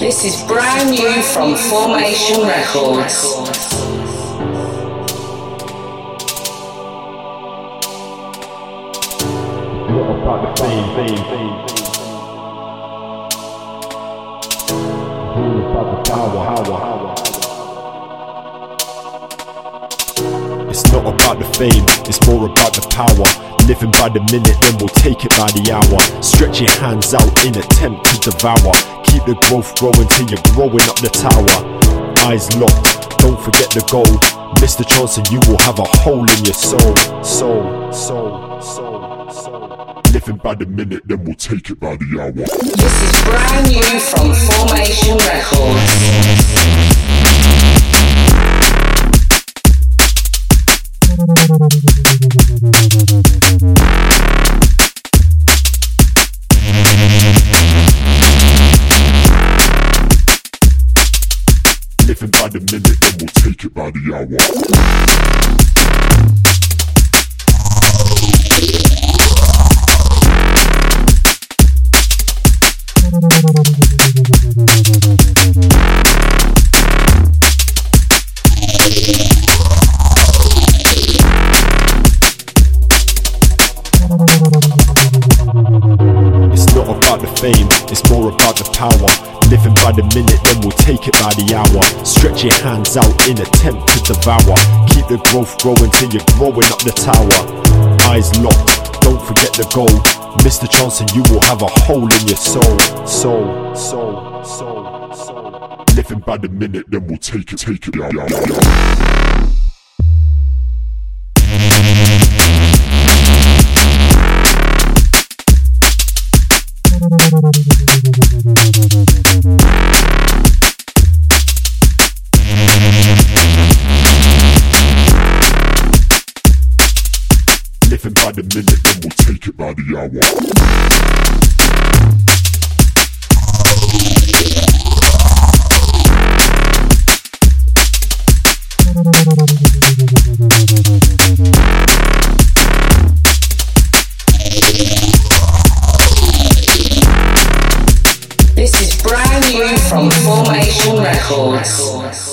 This is brand new from Formation Records. It's not about the fame, it's more about the power. Living by the minute, then we'll take it by the hour. Stretch your hands out in attempt to devour. Keep the growth growing till you're growing up the tower. Eyes locked, don't forget the goal. Miss the chance and you will have a hole in your soul. Soul, soul, soul, soul. Living by the minute, then we'll take it by the hour. This is brand new from Formation Records. Living by the minute, then we'll take it by the hour. It's not about the fame, it's more about the power. Living by the minute, then we'll take it by the hour. Stretch your hands out in attempt to devour. Keep the growth growing till you're growing up the tower. Eyes locked, don't forget the goal. Miss the chance and you will have a hole in your soul. Soul, soul, soul, soul. Living by the minute, then we'll take it, take it, yeah, yeah, yeah. Living by the minute, then we'll take it by the hour. This is brand new from Formation Records.